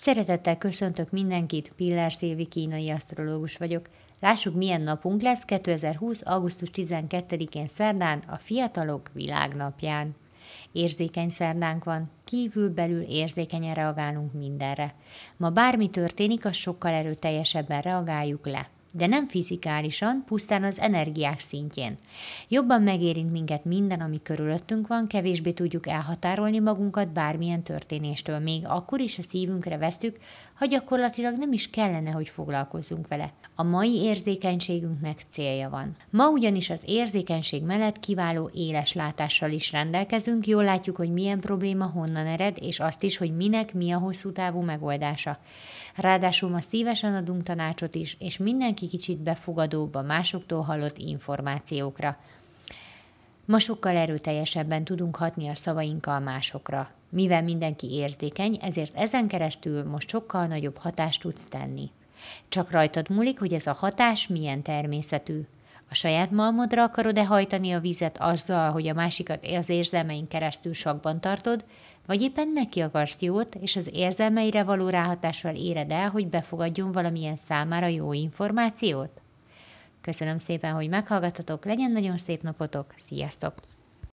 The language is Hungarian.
Szeretettel köszöntök mindenkit, Pillár Szilvi kínai asztrológus vagyok. Lássuk, milyen napunk lesz 2020. augusztus 12-én szerdán, a Fiatalok Világnapján. Érzékeny szerdánk van, kívül-belül érzékenyen reagálunk mindenre. Ma bármi történik, az sokkal erőteljesebben reagáljuk le de nem fizikálisan, pusztán az energiák szintjén. Jobban megérint minket minden, ami körülöttünk van, kevésbé tudjuk elhatárolni magunkat bármilyen történéstől, még akkor is a szívünkre vesztük, ha gyakorlatilag nem is kellene, hogy foglalkozzunk vele. A mai érzékenységünknek célja van. Ma ugyanis az érzékenység mellett kiváló éles látással is rendelkezünk, jól látjuk, hogy milyen probléma honnan ered, és azt is, hogy minek mi a hosszú távú megoldása. Ráadásul ma szívesen adunk tanácsot is, és mindenki kicsit befogadóbb a másoktól hallott információkra. Ma sokkal erőteljesebben tudunk hatni a szavainkkal másokra. Mivel mindenki érzékeny, ezért ezen keresztül most sokkal nagyobb hatást tudsz tenni. Csak rajtad múlik, hogy ez a hatás milyen természetű. A saját malmodra akarod-e hajtani a vizet azzal, hogy a másikat az érzelmeink keresztül sakban tartod, vagy éppen neki akarsz jót, és az érzelmeire való ráhatással éred el, hogy befogadjon valamilyen számára jó információt? Köszönöm szépen, hogy meghallgattatok, legyen nagyon szép napotok, sziasztok!